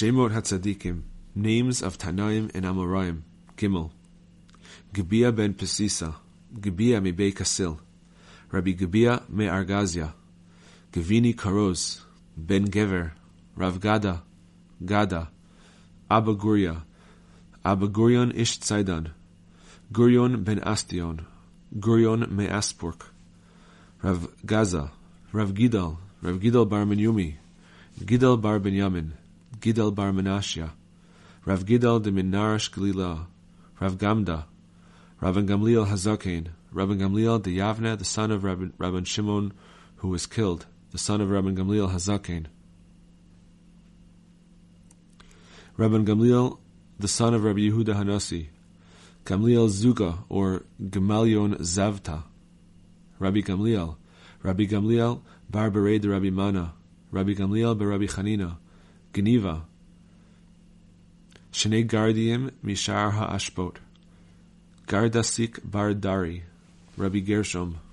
Shemot Hatzadikim, names of Tanaim and Amoraim, Gimel. Gebia ben Pesisa, Gebia mi Bei Kasil, Rabbi Gebia me Argazia, Gavini Karoz, Ben Gever, Rav Gada, Gada, Abba Guria, Abba Gurion Ish Tzaidan, Gurion ben Astion, Gurion me Aspurk, Rav Gaza, Rav Gidal, Rav Gidal bar Menyumi, Gidal bar Benyamin, Gidal bar Menashia, Rav Gidal de Minarash Galila, Rav Gamda, Rabban Gamliel Hazaken, Rabban Gamliel de Yavne, the son of Rabban, Rabban Shimon, who was killed, the son of Rabban Gamliel Hazaken. Rabban Gamliel, the son of Rabbi Yehuda Hanasi, Gamliel Zuga, or Gamalion Zavta, Rabbi Gamliel, Rabbi Gamliel bar Bered Rabbi Mana, Rabbi Gamliel bar Rabbi Chanina, גניבה. שני גרדים משער האשפות. גרדסיק בר דרי, רבי גרשום.